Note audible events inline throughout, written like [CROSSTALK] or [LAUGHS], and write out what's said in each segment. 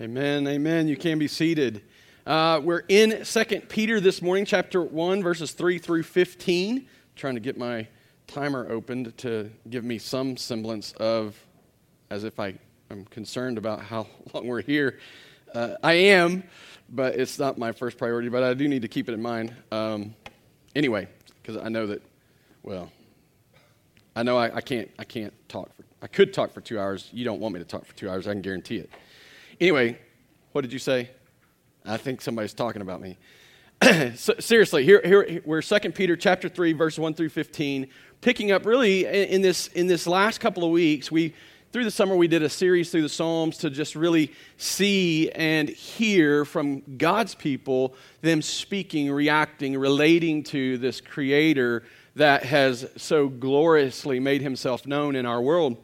Amen, amen. You can be seated. Uh, we're in Second Peter this morning, chapter 1, verses 3 through 15. trying to get my timer opened to give me some semblance of, as if I am concerned about how [LAUGHS] long we're here. Uh, I am, but it's not my first priority, but I do need to keep it in mind. Um, anyway, because I know that, well, I know I, I, can't, I can't talk for, I could talk for two hours. You don't want me to talk for two hours, I can guarantee it. Anyway, what did you say? I think somebody's talking about me. [CLEARS THROAT] so, seriously, here, here we're 2 Peter chapter 3, verse 1 through 15, picking up really in this, in this last couple of weeks. We, through the summer, we did a series through the Psalms to just really see and hear from God's people, them speaking, reacting, relating to this Creator that has so gloriously made himself known in our world.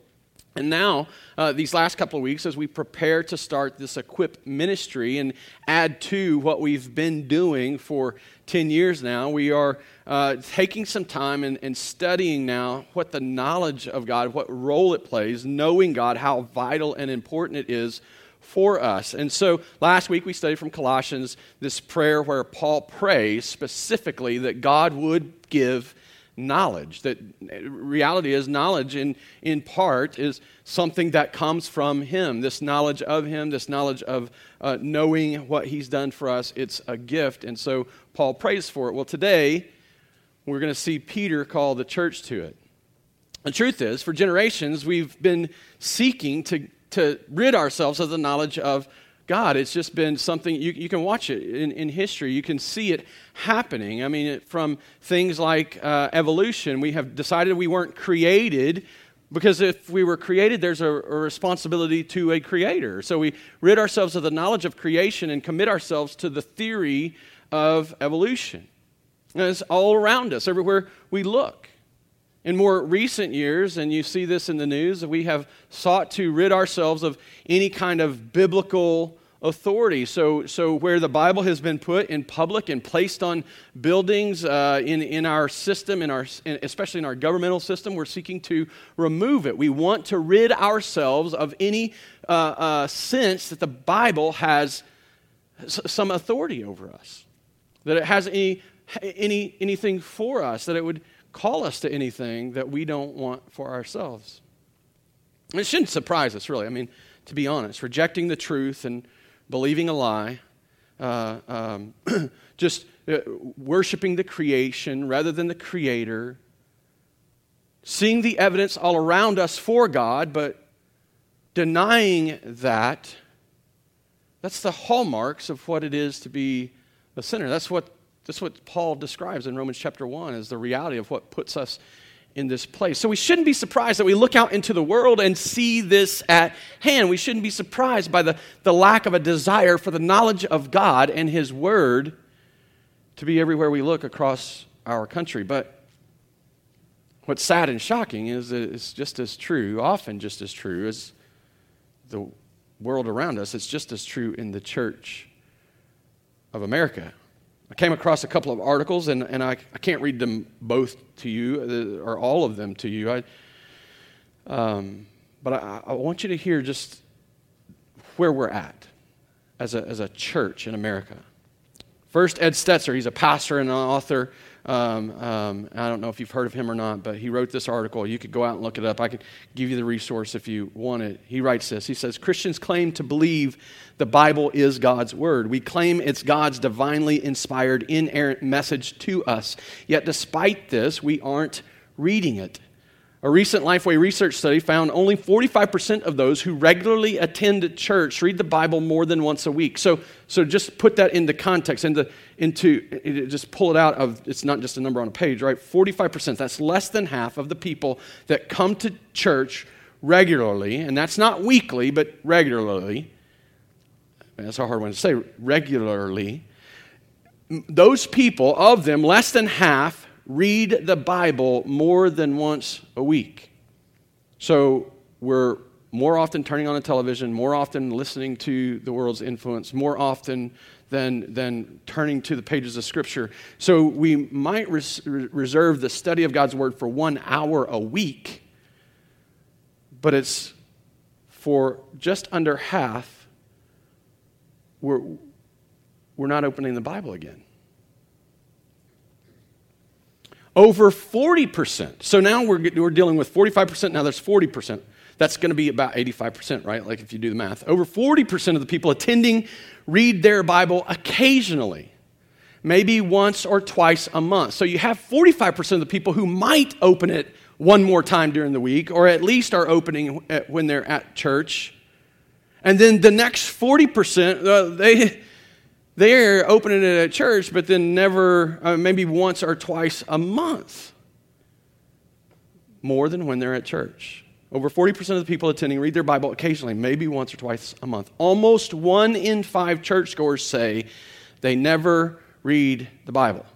And now, uh, these last couple of weeks, as we prepare to start this equip ministry and add to what we've been doing for 10 years now, we are uh, taking some time and, and, studying now what the knowledge of God, what role it plays, knowing God, how vital and important it is for us. And so last week we studied from Colossians this prayer where Paul prays specifically that God would give knowledge. That reality is knowledge in, in part is something that comes from Him. This knowledge of Him, this knowledge of uh, knowing what He's done for us, it's a gift. And so Paul prays for it. Well, today we're going to see Peter call the church to it. The truth is, for generations, we've been seeking to, to rid ourselves of the knowledge of God. It's just been something, you, you can watch it in, in history. You can see it happening. I mean, from things like uh, evolution, we have decided we weren't created because if we were created, there's a, a, responsibility to a creator. So we rid ourselves of the knowledge of creation and commit ourselves to the theory of evolution. And it's all around us, everywhere we look. In more recent years, and you see this in the news, we have sought to rid ourselves of any kind of biblical authority. So, so where the Bible has been put in public and placed on buildings uh, in, in our system, in our, especially in our governmental system, we're seeking to remove it. We want to rid ourselves of any uh, uh, sense that the Bible has some authority over us, that it has any, any, anything for us, that it would call us to anything that we don't want for ourselves. It shouldn't surprise us, really. I mean, to be honest, rejecting the truth and believing a lie, uh, um, [CLEARS THROAT] just uh, worshiping the creation rather than the creator, seeing the evidence all around us for God, but denying that. That's the hallmarks of what it is to be a sinner. That's what that's what Paul describes in Romans chapter 1 as the reality of what puts us in this place. So we shouldn't be surprised that we look out into the world and see this at hand. We shouldn't be surprised by the, the lack of a desire for the knowledge of God and His Word to be everywhere we look across our country. But what's sad and shocking is it's just as true, often just as true as the world around us, it's just as true in the church of America. I came across a couple of articles, and, and I, I can't read them both to you, uh, or all of them to you. I, um, but I, I want you to hear just where we're at as a, as a church in America. First, Ed Stetzer, he's a pastor and an author um, um, I don't know if you've heard of him or not, but he wrote this article. You could go out and look it up. I could give you the resource if you want it. He writes this He says, Christians claim to believe the Bible is God's Word. We claim it's God's divinely inspired, inerrant message to us. Yet, despite this, we aren't reading it. A recent Lifeway research study found only 45% of those who regularly attend church read the Bible more than once a week. So, so just put that into context, into, into just pull it out of, it's not just a number on a page, right? 45%, that's less than half of the people that come to church regularly, and that's not weekly, but regularly. That's a hard one to say, regularly. Those people, of them, less than half read the Bible more than once a week. So we're more often turning on the television, more often listening to the world's influence, more often than, than turning to the pages of Scripture. So we might res- reserve the study of God's Word for one hour a week, but it's for just under half we're, we're not opening the Bible again. Over 40%. So now we're, we're dealing with 45%, now there's 40%. That's going to be about 85%, right? Like if you do the math. Over 40% of the people attending read their Bible occasionally, maybe once or twice a month. So you have 45% of the people who might open it one more time during the week, or at least are opening when they're at church. And then the next 40%, uh, they, they're opening it at church, but then never, uh, maybe once or twice a month. More than when they're at church. Over 40% of the people attending read their Bible occasionally, maybe once or twice a month. Almost one in five churchgoers say they never read the Bible.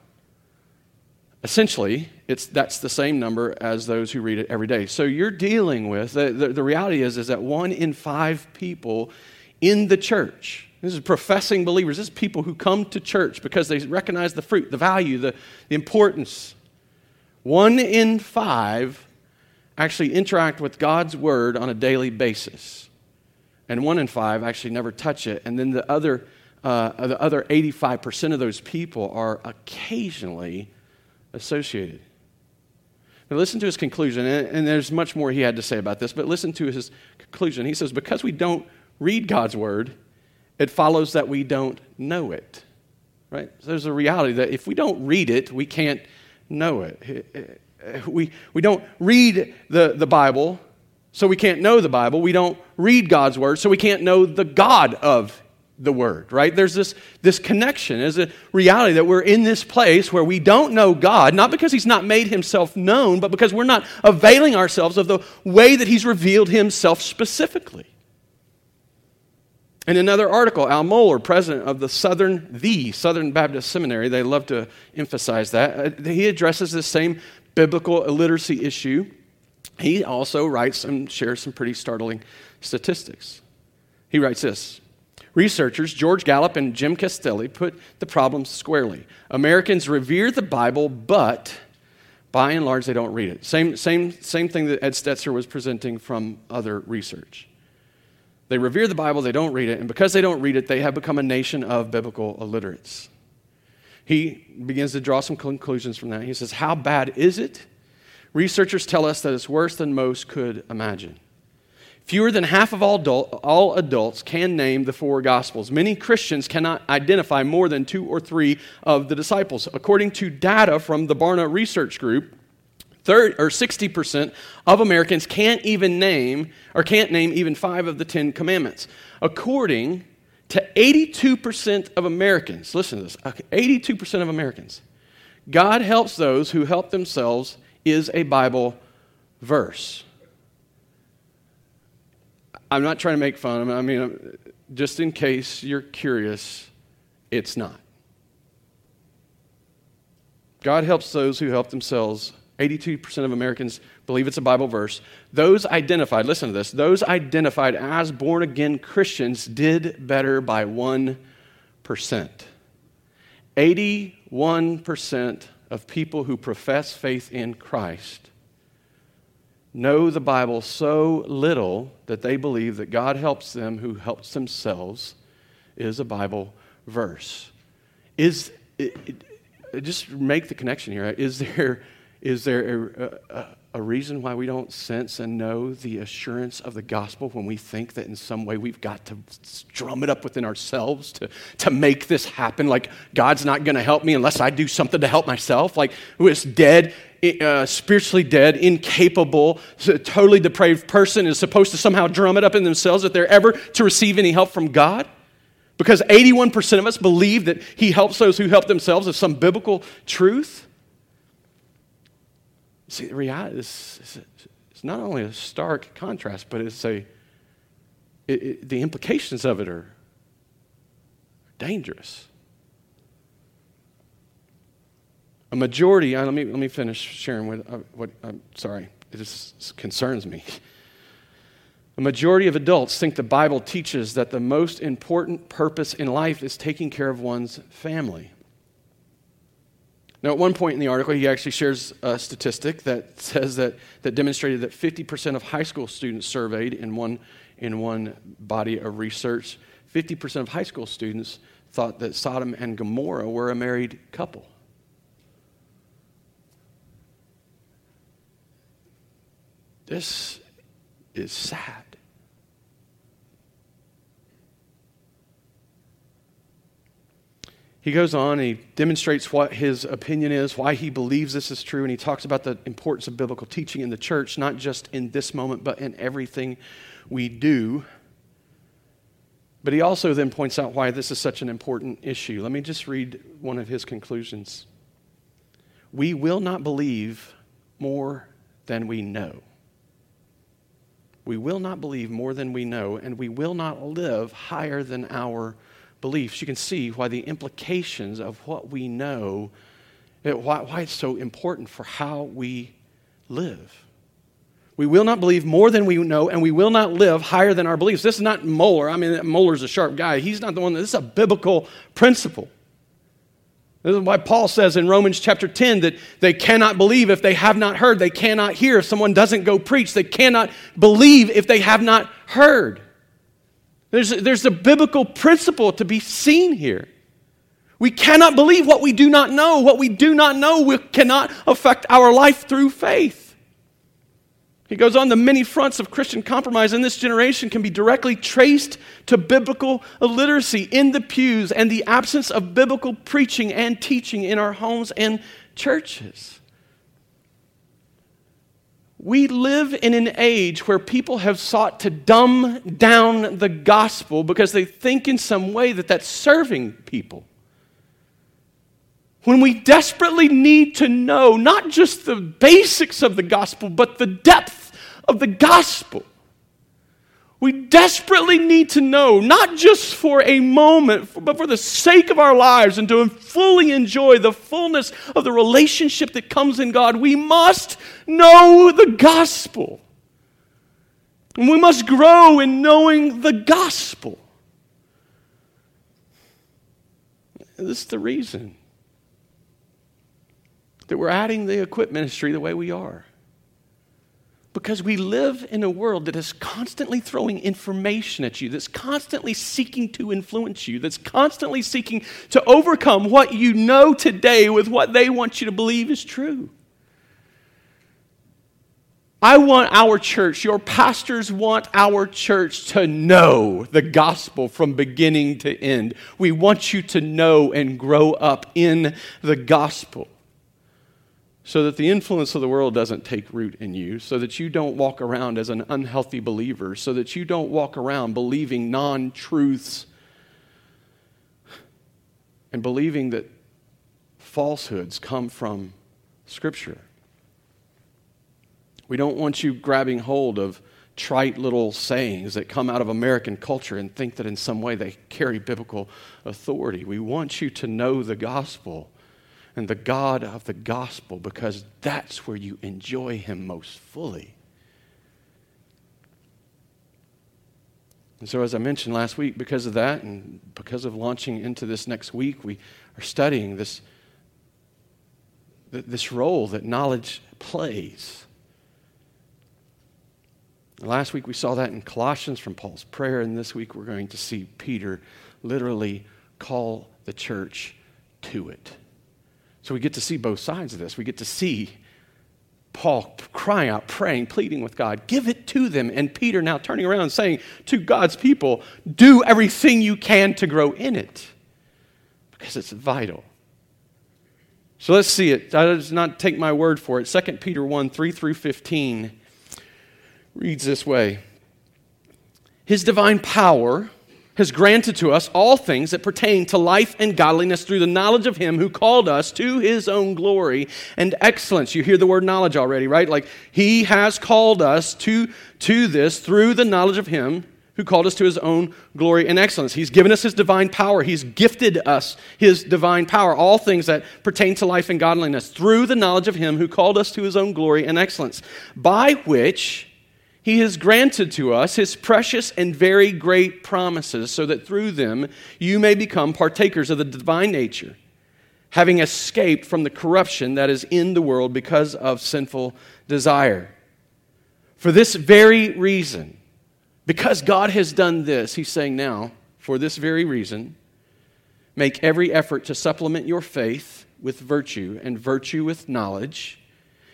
Essentially, it's, that's the same number as those who read it every day. So you're dealing with, the, the, the reality is, is that one in five people in the church this is professing believers. This is people who come to church because they recognize the fruit, the value, the, the importance. One in five actually interact with God's word on a daily basis. And one in five actually never touch it. And then the other, uh, the other 85% of those people are occasionally associated. Now, listen to his conclusion, and there's much more he had to say about this, but listen to his conclusion. He says, Because we don't read God's word, it follows that we don't know it. Right? So there's a reality that if we don't read it, we can't know it. We, we don't read the, the Bible, so we can't know the Bible. We don't read God's word, so we can't know the God of the word, right? There's this, this connection. There's a reality that we're in this place where we don't know God, not because He's not made Himself known, but because we're not availing ourselves of the way that He's revealed Himself specifically. In another article, Al Mohler, president of the Southern, the Southern Baptist Seminary, they love to emphasize that, uh, he addresses the same biblical illiteracy issue. He also writes and shares some pretty startling statistics. He writes this Researchers George Gallup and Jim Castelli put the problem squarely. Americans revere the Bible, but by and large, they don't read it. Same, same, same thing that Ed Stetzer was presenting from other research. They revere the Bible, they don't read it, and because they don't read it, they have become a nation of biblical illiterates. He begins to draw some conclusions from that. He says, How bad is it? Researchers tell us that it's worse than most could imagine. Fewer than half of all, adult, all adults can name the four Gospels. Many Christians cannot identify more than two or three of the disciples. According to data from the Barna Research Group, 30, or 60% of Americans can't even name or can't name even five of the Ten Commandments. According to 82% of Americans, listen to this 82% of Americans, God helps those who help themselves is a Bible verse. I'm not trying to make fun. Of I mean, just in case you're curious, it's not. God helps those who help themselves 82% of Americans believe it's a Bible verse. Those identified, listen to this, those identified as born again Christians did better by 1%. 81% of people who profess faith in Christ know the Bible so little that they believe that God helps them who helps themselves is a Bible verse. Is it, it, just make the connection here. Is there is there a, a, a, reason why we don't sense and know the assurance of the gospel when we think that in some way we've got to drum it up within ourselves to, to make this happen? Like, God's not going to help me unless I do something to help myself? Like, who is dead, uh, spiritually dead, incapable, totally depraved person is supposed to somehow drum it up in themselves that they're ever to receive any help from God? Because 81% of us believe that He helps those who help themselves is some biblical truth. See, the reality is it's not only a stark contrast, but it's a, it, it, the implications of it are dangerous. A majority, uh, let me, let me finish sharing what, uh, what I'm sorry, it just concerns me. A majority of adults think the Bible teaches that the most important purpose in life is taking care of one's family. Now, at one point in the article, he actually shares a statistic that [LAUGHS] says that, that demonstrated that 50% of high school students surveyed in one, in one body of research 50% of high school students thought that Sodom and Gomorrah were a married couple. This is sad. He goes on and he demonstrates what his opinion is, why he believes this is true, and he talks about the importance of biblical teaching in the church, not just in this moment, but in everything we do. But he also then points out why this is such an important issue. Let me just read one of his conclusions. We will not believe more than we know. We will not believe more than we know, and we will not live higher than our beliefs, you can see why the implications of what we know, eh, why, why it's so important for how we live. We will not believe more than we know, and we will not live higher than our beliefs. This is not Mohler. I mean, Mohler's a sharp guy. He's not the one. This is a biblical principle. This is why Paul says in Romans chapter 10 that they cannot believe if they have not heard. They cannot hear if someone doesn't go preach. They cannot believe if they have not heard. There's, there's a biblical principle to be seen here. We cannot believe what we do not know. What we do not know we cannot affect our life through faith. He goes on, the many fronts of Christian compromise in this generation can be directly traced to biblical illiteracy in the pews and the absence of biblical preaching and teaching in our homes and churches. We live in an age where people have sought to dumb down the gospel because they think in some way that that's serving people. When we desperately need to know not just the basics of the gospel, but the depth of the gospel. We desperately need to know, not just for a moment, but for the sake of our lives and to fully enjoy the fullness of the relationship that comes in God. We must know the gospel. And we must grow in knowing the gospel. This is the reason that we're adding the equip ministry the way we are. Because we live in a world that is constantly throwing information at you, that's constantly seeking to influence you, that's constantly seeking to overcome what you know today with what they want you to believe is true. I want our church, your pastors want our church to know the gospel from beginning to end. We want you to know and grow up in the gospel so that the influence of the world doesn't take root in you, so that you don't walk around as an unhealthy believer, so that you don't walk around believing non truths and believing that falsehoods come from Scripture. We don't want you grabbing hold of trite little sayings that come out of American culture and think that in some way they carry biblical authority. We want you to know the gospel and the God of the gospel because that's where you enjoy Him most fully. And so, as I mentioned last week, because of that and because of launching into this next week, we are studying this, this role that knowledge plays. Last week we saw that in Colossians from Paul's prayer, and this week we're going to see Peter literally call the church to it. So we get to see both sides of this. We get to see Paul crying out, praying, pleading with God, give it to them. And Peter now turning around and saying to God's people, do everything you can to grow in it because it's vital. So let's see it. I does not take my word for it. 2 Peter 1 3 through 15 reads this way His divine power has granted to us all things that pertain to life and godliness through the knowledge of him who called us to his own glory and excellence. You hear the word knowledge already, right? Like he has called us to, to this through the knowledge of him who called us to his own glory and excellence. He's given us his divine power. He's gifted us his divine power, all things that pertain to life and godliness, through the knowledge of him who called us to his own glory and excellence, by which he has granted to us his precious and very great promises, so that through them you may become partakers of the divine nature, having escaped from the corruption that is in the world because of sinful desire. For this very reason, because God has done this, he's saying now, for this very reason, make every effort to supplement your faith with virtue, and virtue with knowledge,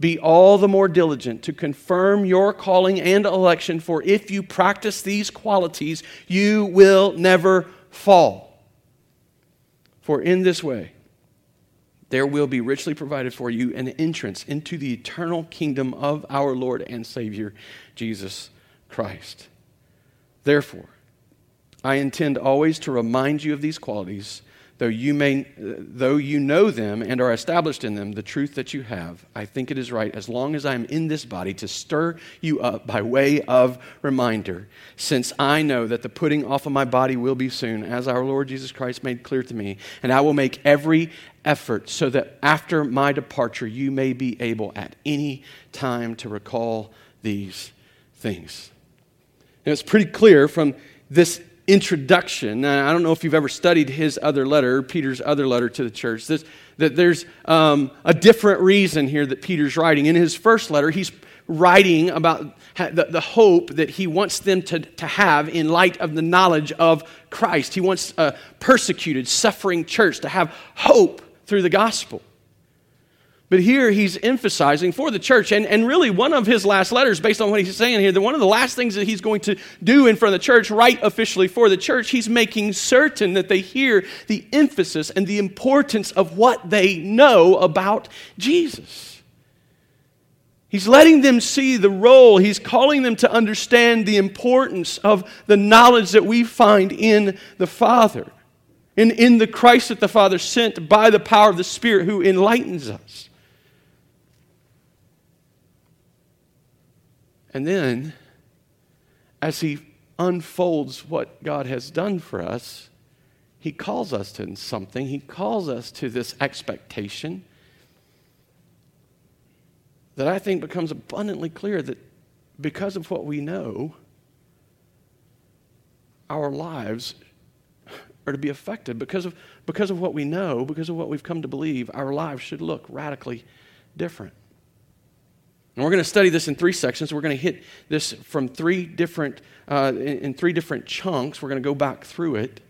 be all the more diligent to confirm your calling and election, for if you practice these qualities, you will never fall. For in this way, there will be richly provided for you an entrance into the eternal kingdom of our Lord and Savior, Jesus Christ. Therefore, I intend always to remind you of these qualities though you may though you know them and are established in them the truth that you have i think it is right as long as i am in this body to stir you up by way of reminder since i know that the putting off of my body will be soon as our lord jesus christ made clear to me and i will make every effort so that after my departure you may be able at any time to recall these things. And it's pretty clear from this introduction. I don't know if you've ever studied his other letter, Peter's other letter to the church, this, that there's um, a different reason here that Peter's writing. In his first letter, he's writing about the, the hope that he wants them to, to have in light of the knowledge of Christ. He wants a persecuted, suffering church to have hope through the gospel. But here he's emphasizing for the church, and, and really one of his last letters, based on what he's saying here, that one of the last things that he's going to do in front of the church, write officially for the church, he's making certain that they hear the emphasis and the importance of what they know about Jesus. He's letting them see the role, he's calling them to understand the importance of the knowledge that we find in the Father, in, in the Christ that the Father sent by the power of the Spirit who enlightens us. And then, as He unfolds what God has done for us, He calls us to something. He calls us to this expectation that I think becomes abundantly clear that because of what we know, our lives are to be affected. Because of, because of what we know, because of what we've come to believe, our lives should look radically different. And we're going to study this in three sections. We're going to hit this from three different, uh, in, three different chunks. We're going to go back through it.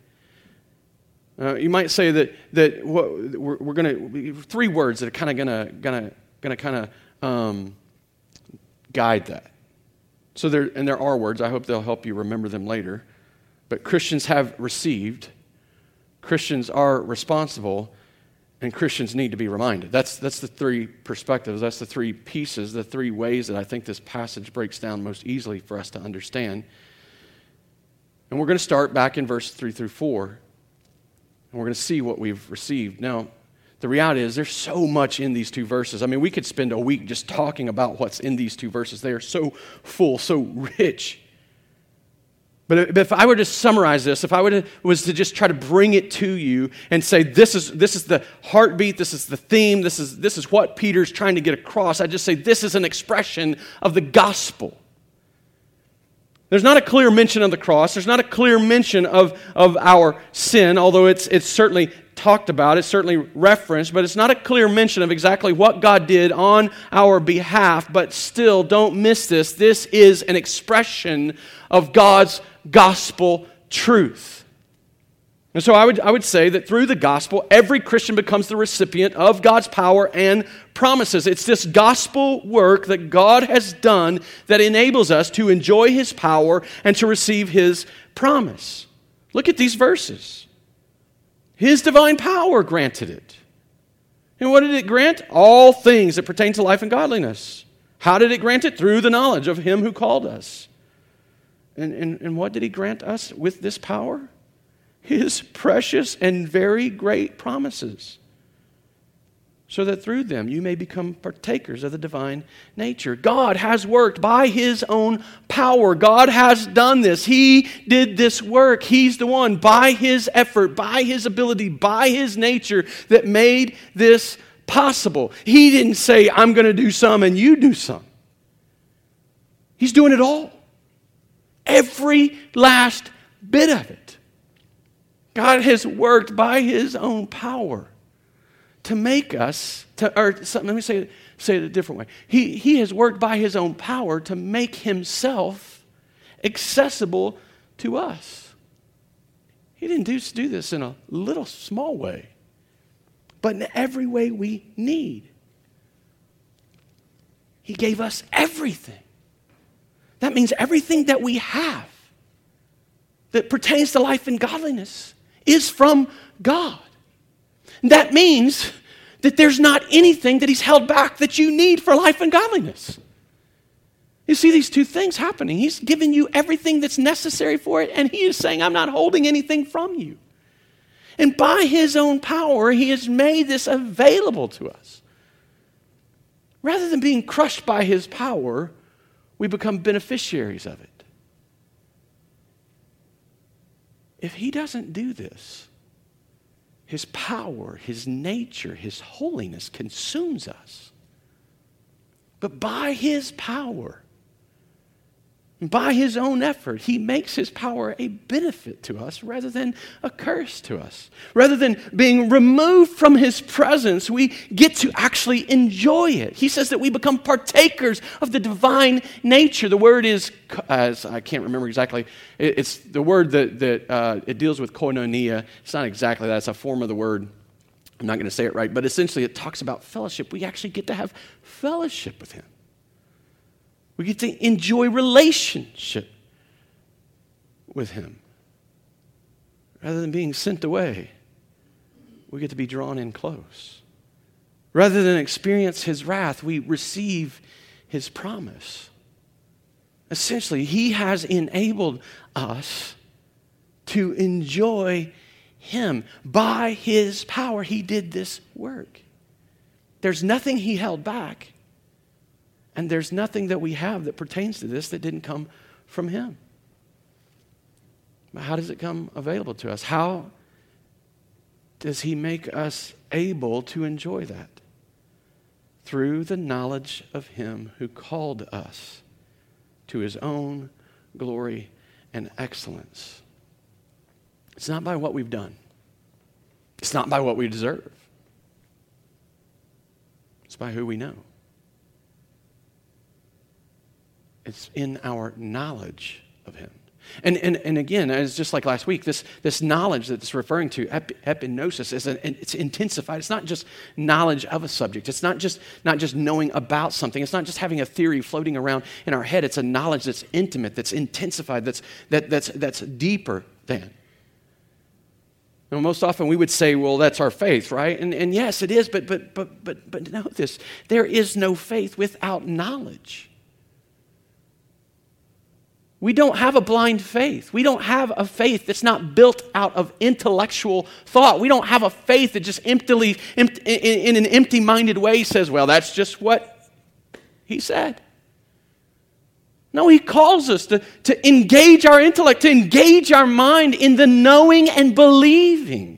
Uh, you might say that, that what, we're, we're going to, three words that are kind of going to, going to, going to kind of um, guide that. So there, and there are words. I hope they'll help you remember them later. But Christians have received, Christians are responsible, and Christians need to be reminded. That's, that's the three perspectives, that's the three pieces, the three ways that I think this passage breaks down most easily for us to understand. And we're going to start back in verse 3 through 4, and we're going to see what we've received. Now, the reality is there's so much in these two verses. I mean, we could spend a week just talking about what's in these two verses. They are so full, so rich. But if I were to summarize this, if I to, was to just try to bring it to you and say, this is, this is the heartbeat, this is the theme, this is, this is what Peter's trying to get across, I'd just say this is an expression of the gospel. There's not a clear mention of the cross. There's not a clear mention of, of our sin, although it's, it's certainly talked about, it's certainly referenced, but it's not a clear mention of exactly what God did on our behalf. But still, don't miss this. This is an expression of God's gospel truth. And so I would, I would say that through the gospel, every Christian becomes the recipient of God's power and promises. It's this gospel work that God has done that enables us to enjoy his power and to receive his promise. Look at these verses. His divine power granted it. And what did it grant? All things that pertain to life and godliness. How did it grant it? Through the knowledge of him who called us. And, and, and what did he grant us with this power? His precious and very great promises. so that through them you may become partakers of the divine nature. God has worked by his own power. God has done this. He did this work. He's the one, by his effort, by his ability, by his nature, that made this possible. He didn't say, I'm going to do some and you do some. He's doing it all. Every last bit of it. God has worked by his own power to make us, to, or let me say say it a different way. He, he has worked by his own power to make himself accessible to us. He didn't do, do this in a little small way, but in every way we need. He gave us everything. That means everything that we have that pertains to life and godliness is from God. And That means that there's not anything that He's held back that you need for life and godliness. You see these two things happening. He's given you everything that's necessary for it, and He is saying, I'm not holding anything from you. And by His own power, He has made this available to us. Rather than being crushed by His power, we become beneficiaries of it. If He doesn't do this, his power, His nature, His holiness consumes us. But by His power, by his own effort, he makes his power a benefit to us rather than a curse to us. Rather than being removed from his presence, we get to actually enjoy it. He says that we become partakers of the divine nature. The word is, as I can't remember exactly, it's the word that, that uh, it deals with koinonia. It's not exactly that, it's a form of the word. I'm not going to say it right, but essentially it talks about fellowship. We actually get to have fellowship with him. We get to enjoy relationship with Him. Rather than being sent away, we get to be drawn in close. Rather than experience His wrath, we receive His promise. Essentially, He has enabled us to enjoy Him. By His power, He did this work. There's nothing He held back. And there's nothing that we have that pertains to this that didn't come from Him. But how does it come available to us? How does He make us able to enjoy that? Through the knowledge of Him who called us to His own glory and excellence. It's not by what we've done, it's not by what we deserve, it's by who we know. It's in our knowledge of Him. And, and, and again, it's just like last week, this, this knowledge that it's referring to, ep, epignosis, is an, it's intensified. It's not just knowledge of a subject. It's not just, not just knowing about something. It's not just having a theory floating around in our head. It's a knowledge that's intimate, that's intensified, that's, that, that's, that's deeper than. Know, most often we would say, well, that's our faith, right? And, and yes, it is, but, but, but, but, but know this there is no faith without knowledge. We don't have a blind faith. We don't have a faith that's not built out of intellectual thought. We don't have a faith that just emptily, in an empty minded way says, well, that's just what he said. No, he calls us to, to engage our intellect, to engage our mind in the knowing and believing.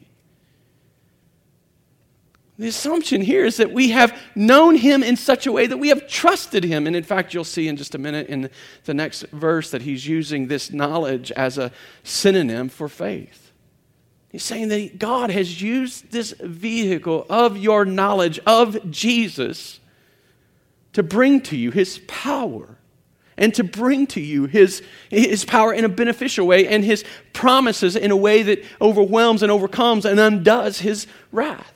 The assumption here is that we have known him in such a way that we have trusted him. And in fact, you'll see in just a minute in the next verse that he's using this knowledge as a synonym for faith. He's saying that God has used this vehicle of your knowledge of Jesus to bring to you his power and to bring to you his, his power in a beneficial way and his promises in a way that overwhelms and overcomes and undoes his wrath.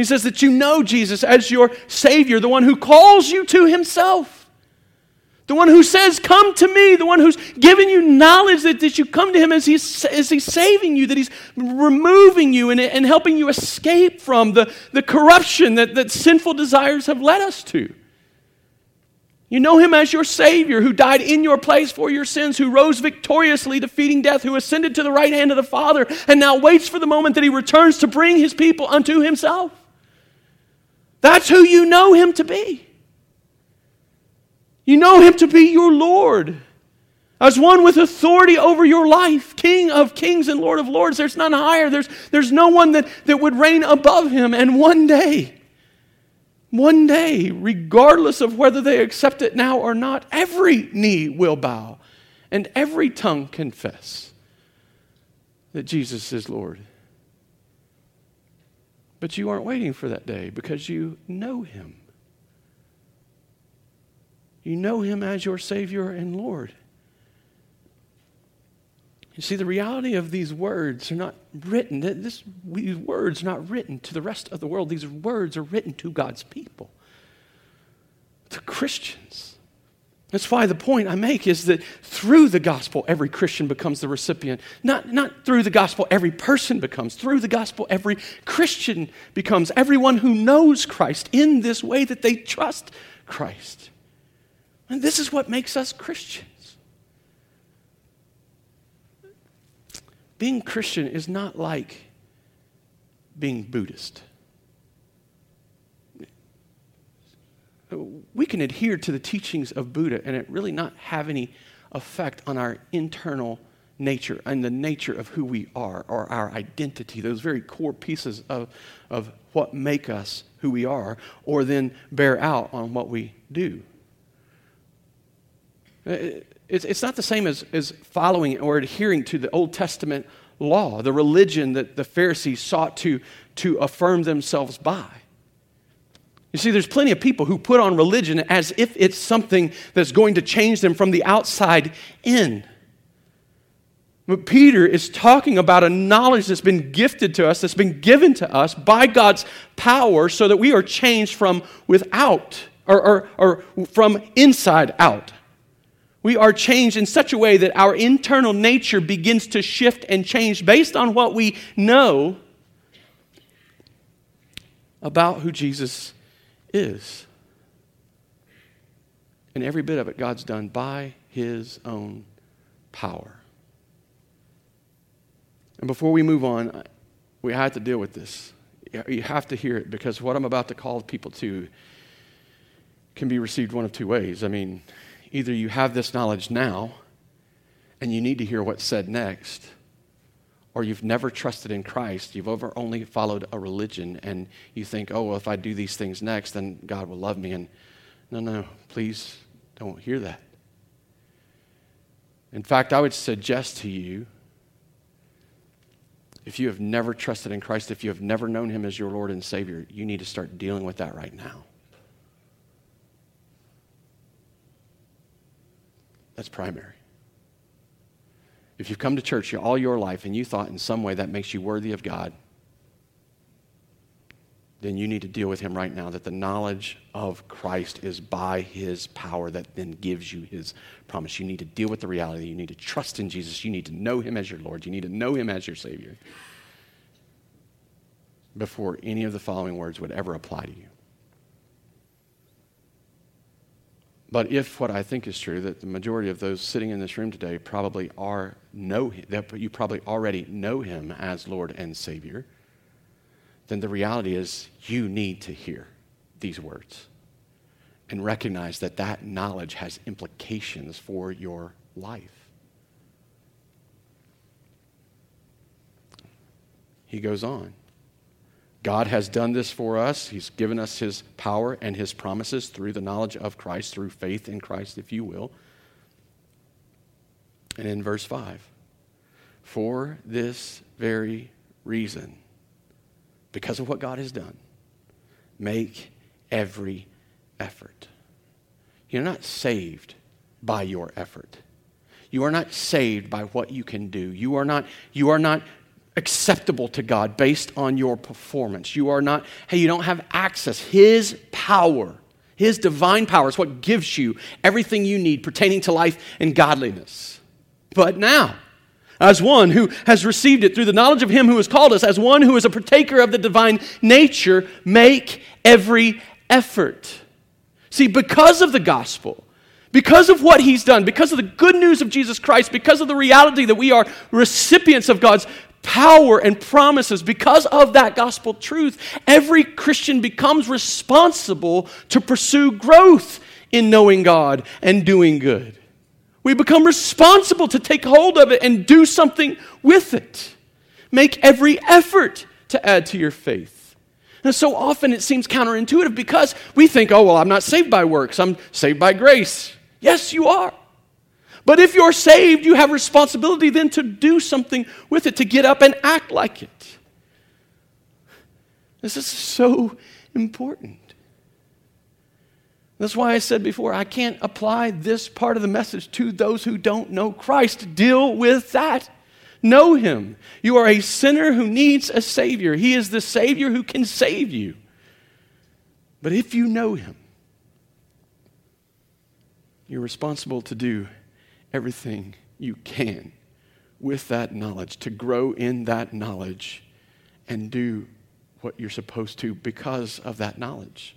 He says that you know Jesus as your Savior, the one who calls you to Himself, the one who says, Come to me, the one who's given you knowledge that, that you come to Him as He's, as he's saving you, that He's removing you and, and helping you escape from the, the corruption that, that sinful desires have led us to. You know him as your Savior, who died in your place for your sins, who rose victoriously, defeating death, who ascended to the right hand of the Father, and now waits for the moment that he returns to bring his people unto himself. That's who you know him to be. You know him to be your Lord. As one with authority over your life, King of kings and Lord of lords. There's none higher. There's, there's no one that, that would reign above him. And one day, one day, regardless of whether they accept it now or not, every knee will bow and every tongue confess that Jesus is Lord. But you aren't waiting for that day because you know him. You know him as your Savior and Lord. You see, the reality of these words are not written, this, these words are not written to the rest of the world. These words are written to God's people, to Christians. That's why the point I make is that through the gospel, every Christian becomes the recipient. Not, not through the gospel, every person becomes. Through the gospel, every Christian becomes. Everyone who knows Christ in this way that they trust Christ. And this is what makes us Christians. Being Christian is not like being Buddhist. We can adhere to the teachings of Buddha and it really not have any effect on our internal nature and the nature of who we are or our identity, those very core pieces of, of what make us who we are, or then bear out on what we do. Uh, it's, it's not the same as, as following or adhering to the Old Testament law, the religion that the Pharisees sought to, to affirm themselves by. You see, there's plenty of people who put on religion as if it's something that's going to change them from the outside in. But Peter is talking about a knowledge that's been gifted to us, that's been given to us by God's power, so that we are changed from without or, or, or from inside out. We are changed in such a way that our internal nature begins to shift and change based on what we know about who Jesus is. And every bit of it God's done by His own power. And before we move on, we have to deal with this. You have to hear it because what I'm about to call people to can be received one of two ways. I mean, either you have this knowledge now and you need to hear what's said next or you've never trusted in Christ, you've ever only followed a religion, and you think, oh, well, if I do these things next, then God will love me. And no, no, please don't hear that. In fact, I would suggest to you if you have never trusted in Christ, if you have never known Him as your Lord and Savior, you need to start dealing with that right now. That's primary. If you've come to church all your life and you thought in some way that makes you worthy of God, then you need to deal with him right now that the knowledge of Christ is by his power that then gives you his promise. You need to deal with the reality. You need to trust in Jesus. You need to know him as your Lord. You need to know him as your Savior before any of the following words would ever apply to you. But if what I think is true, that the majority of those sitting in this room today probably are know that you probably already know him as Lord and Savior, then the reality is you need to hear these words and recognize that that knowledge has implications for your life. He goes on. God has done this for us. He's given us His power and His promises through the knowledge of Christ, through faith in Christ, if you will. And in verse 5, for this very reason, because of what God has done, make every effort. You're not saved by your effort. You are not saved by what you can do. You are not, you are not acceptable to God based on your performance. You are not, hey, you don't have access. His power, His divine power is what gives you everything you need pertaining to life and godliness. But now, as one who has received it through the knowledge of Him who has called us, as one who is a partaker of the divine nature, make every effort. See, because of the gospel, because of what he's done, because of the good news of Jesus Christ, because of the reality that we are recipients of God's power and promises, because of that gospel truth, every Christian becomes responsible to pursue growth in knowing God and doing good. We become responsible to take hold of it and do something with it. Make every effort to add to your faith. And so often it seems counterintuitive because we think, oh, well, I'm not saved by works, I'm saved by grace. Yes, you are. But if you're saved, you have responsibility then to do something with it, to get up and act like it. This is so important. That's why I said before, I can't apply this part of the message to those who don't know Christ. Deal with that. Know Him. You are a sinner who needs a Savior. He is the Savior who can save you. But if you know Him, you're responsible to do everything you can with that knowledge, to grow in that knowledge and do what you're supposed to because of that knowledge.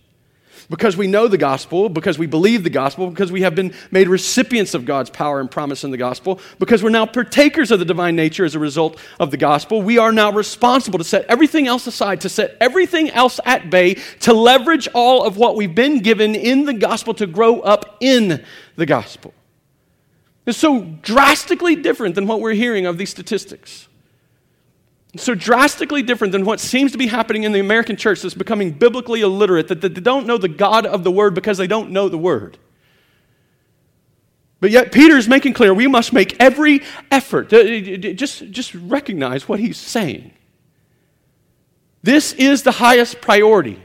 Because we know the gospel, because we believe the gospel, because we have been made recipients of God's power and promise in the gospel, because we're now partakers of the divine nature as a result of the gospel, we are now responsible to set everything else aside, to set everything else at bay, to leverage all of what we've been given in the gospel to grow up in the gospel. It's so drastically different than what we're hearing of these statistics. so drastically different than what seems to be happening in the American church that's becoming biblically illiterate, that they don't know the God of the Word because they don't know the Word. But yet, Peter is making clear we must make every effort. Just, just recognize what he's saying. This is the highest priority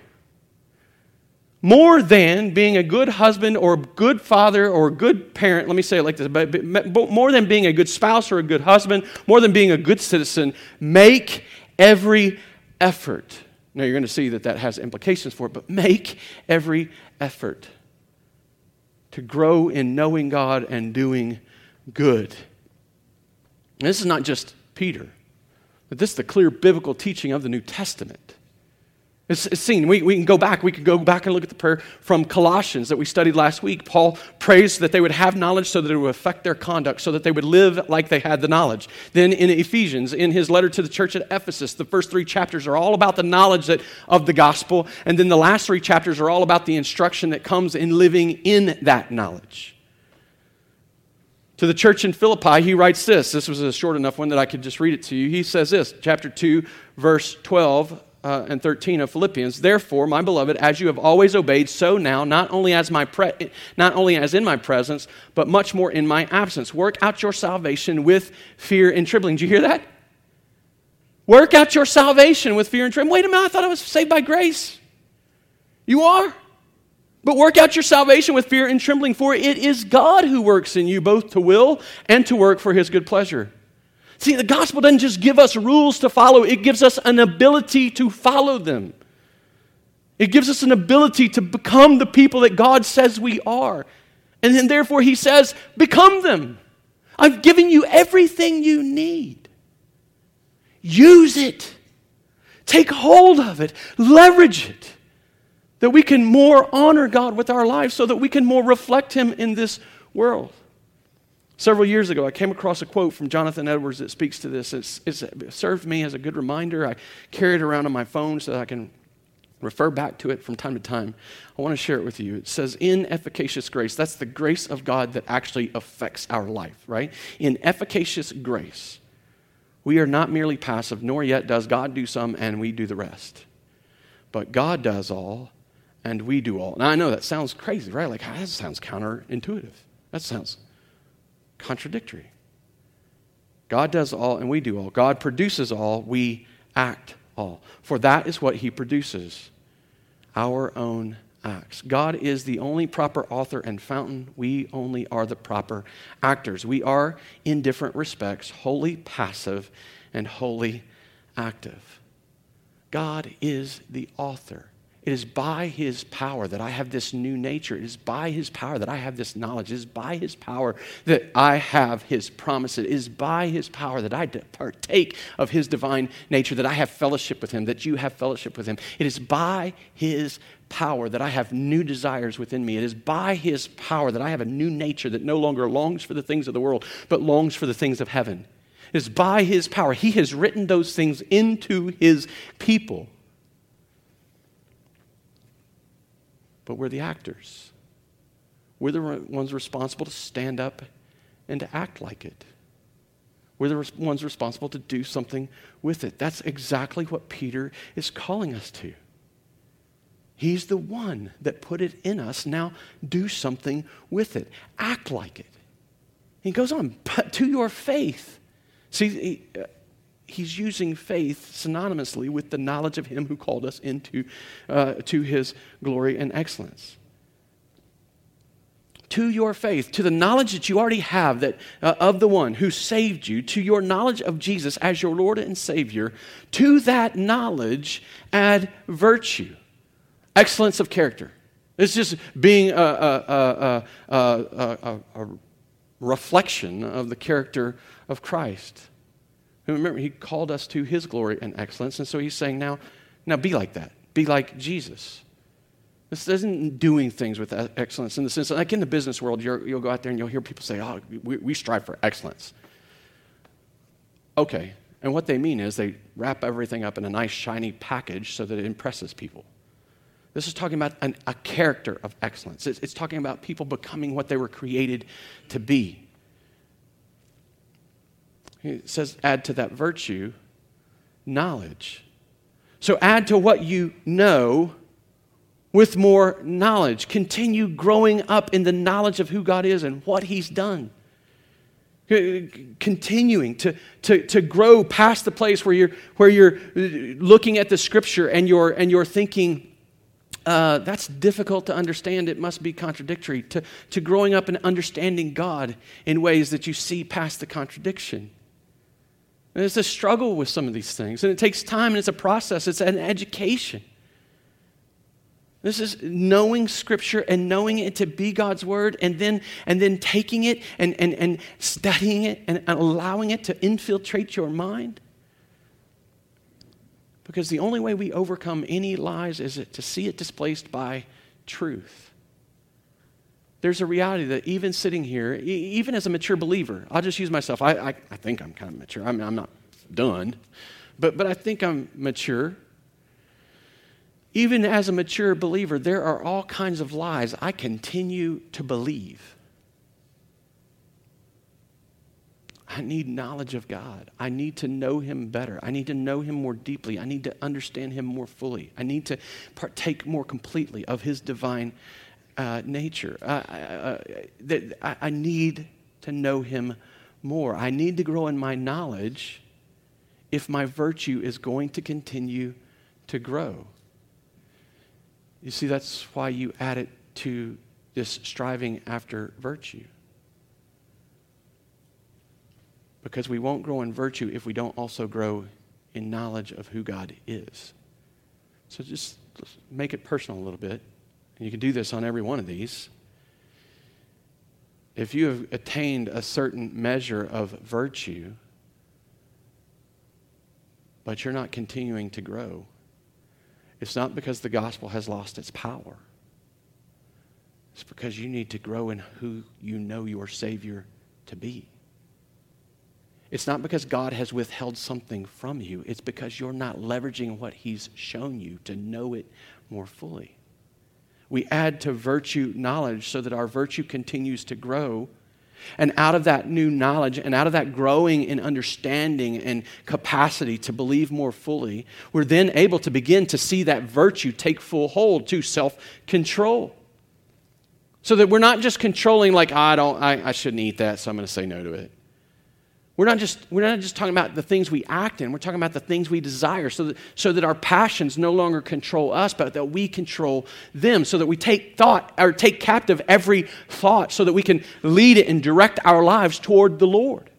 more than being a good husband or a good father or a good parent, let me say it like this, but more than being a good spouse or a good husband, more than being a good citizen, make every effort. Now you're going to see that that has implications for it, but make every effort to grow in knowing God and doing good. And this is not just Peter, but this is the clear biblical teaching of the New Testament. It's, it's seen. We, we can go back. We could go back and look at the prayer from Colossians that we studied last week. Paul prays that they would have knowledge so that it would affect their conduct, so that they would live like they had the knowledge. Then in Ephesians, in his letter to the church at Ephesus, the first three chapters are all about the knowledge that, of the gospel. And then the last three chapters are all about the instruction that comes in living in that knowledge. To the church in Philippi, he writes this. This was a short enough one that I could just read it to you. He says this, chapter 2, verse 12 uh, and 13 of Philippians. Therefore, my beloved, as you have always obeyed, so now, not only as my pre- not only as in my presence, but much more in my absence. Work out your salvation with fear and trembling. Did you hear that? Work out your salvation with fear and trembling. Wait a minute, I thought I was saved by grace. You are. But work out your salvation with fear and trembling, for it is God who works in you both to will and to work for his good pleasure. See, the gospel doesn't just give us rules to follow, it gives us an ability to follow them. It gives us an ability to become the people that God says we are. And then, therefore, He says, Become them. I've given you everything you need. Use it. Take hold of it. Leverage it. That we can more honor God with our lives so that we can more reflect Him in this world. Several years ago, I came across a quote from Jonathan Edwards that speaks to this. It's, it's, it served me as a good reminder. I carry it around on my phone so that I can refer back to it from time to time. I want to share it with you. It says, In efficacious grace, that's the grace of God that actually affects our life, right? In efficacious grace, we are not merely passive, nor yet does God do some and we do the rest. But God does all and we do all. Now, I know that sounds crazy, right? Like, that sounds counterintuitive. That sounds contradictory. God does all and we do all. God produces all, we act all. For that is what He produces our own acts. God is the only proper author and fountain. We only are the proper actors. We are, in different respects, wholly passive and wholly active. God is the author. It is by His power that I have this new nature. It is by His power that I have this knowledge. It is by His power that I have His promises. It is by His power that I partake of His divine nature, that I have fellowship with Him, that you have fellowship with Him. It is by His power that I have new desires within me. It is by His power that I have a new nature that no longer longs for the things of the world, but longs for the things of heaven. It's by his power. He has written those things into his people. But we're the actors. We're the ones responsible to stand up and to act like it. We're the ones responsible to do something with it. That's exactly what Peter is calling us to. He's the one that put it in us. Now do something with it. Act like it. He goes on, but to your faith. See, he's using faith synonymously with the knowledge of him who called us into uh, to his glory and excellence to your faith, to the knowledge that you already have that, uh, of the one who saved you, to your knowledge of Jesus as your Lord and Savior, to that knowledge add virtue, excellence of character. It's just being a, a, a, a reflection of the character of Christ. Remember, he called us to his glory and excellence, and so he's saying, now, now be like that. Be like Jesus. This isn't doing things with excellence in the sense, like in the business world, you will go out there and you'll hear people say, oh, we, we strive for excellence. Okay, and what they mean is they wrap everything up in a nice, shiny package so that it impresses people. This is talking about an, a character of excellence. It's, it's talking about people becoming what they were created to be. He says, add to that virtue knowledge. So add to what you know with more knowledge. Continue growing up in the knowledge of who God is and what He's done. Continuing to, to, to grow past the place where you're, where you're looking at the scripture and you're, and you're thinking, uh, that's difficult to understand. It must be contradictory. To, to growing up and understanding God in ways that you see past the contradiction. And it's a struggle with some of these things, and it takes time and it's a process, it's an education. This is knowing Scripture and knowing it to be God's Word, and then, and then taking it and, and, and studying it and allowing it to infiltrate your mind. Because the only way we overcome any lies is to see it displaced by truth. There's a reality that even sitting here, even as a mature believer, I'll just use myself. I, I, I think I'm kind of mature. I mean, I'm not done, but, but I think I'm mature even as a mature believer, there are all kinds of lies I continue to believe. I need knowledge of God. I need to know Him better. I need to know Him more deeply. I need to understand Him more fully. I need to partake more completely of His divine uh, nature. Uh, I, I need to know Him more. I need to grow in my knowledge if my virtue is going to continue to grow. You see, that's why you add it to this striving after virtue. Because we won't grow in virtue if we don't also grow in knowledge of who God is. So just make it personal a little bit. You can do this on every one of these. If you have attained a certain measure of virtue, but you're not continuing to grow, it's not because the gospel has lost its power. It's because you need to grow in who you know your Savior to be. It's not because God has withheld something from you, it's because you're not leveraging what He's shown you to know it more fully. We add to virtue knowledge so that our virtue continues to grow and out of that new knowledge and out of that growing in understanding and capacity to believe more fully, we're then able to begin to see that virtue take full hold to self control. So that we're not just controlling, like, ah, I, don't, I, I shouldn't eat that, so I'm going to say no to it. We're not, just, we're not just talking about the things we act in, we're talking about the things we desire so that, so that our passions no longer control us, but that we control them, so that we take thought or take captive every thought so that we can lead it and direct our lives toward the Lord.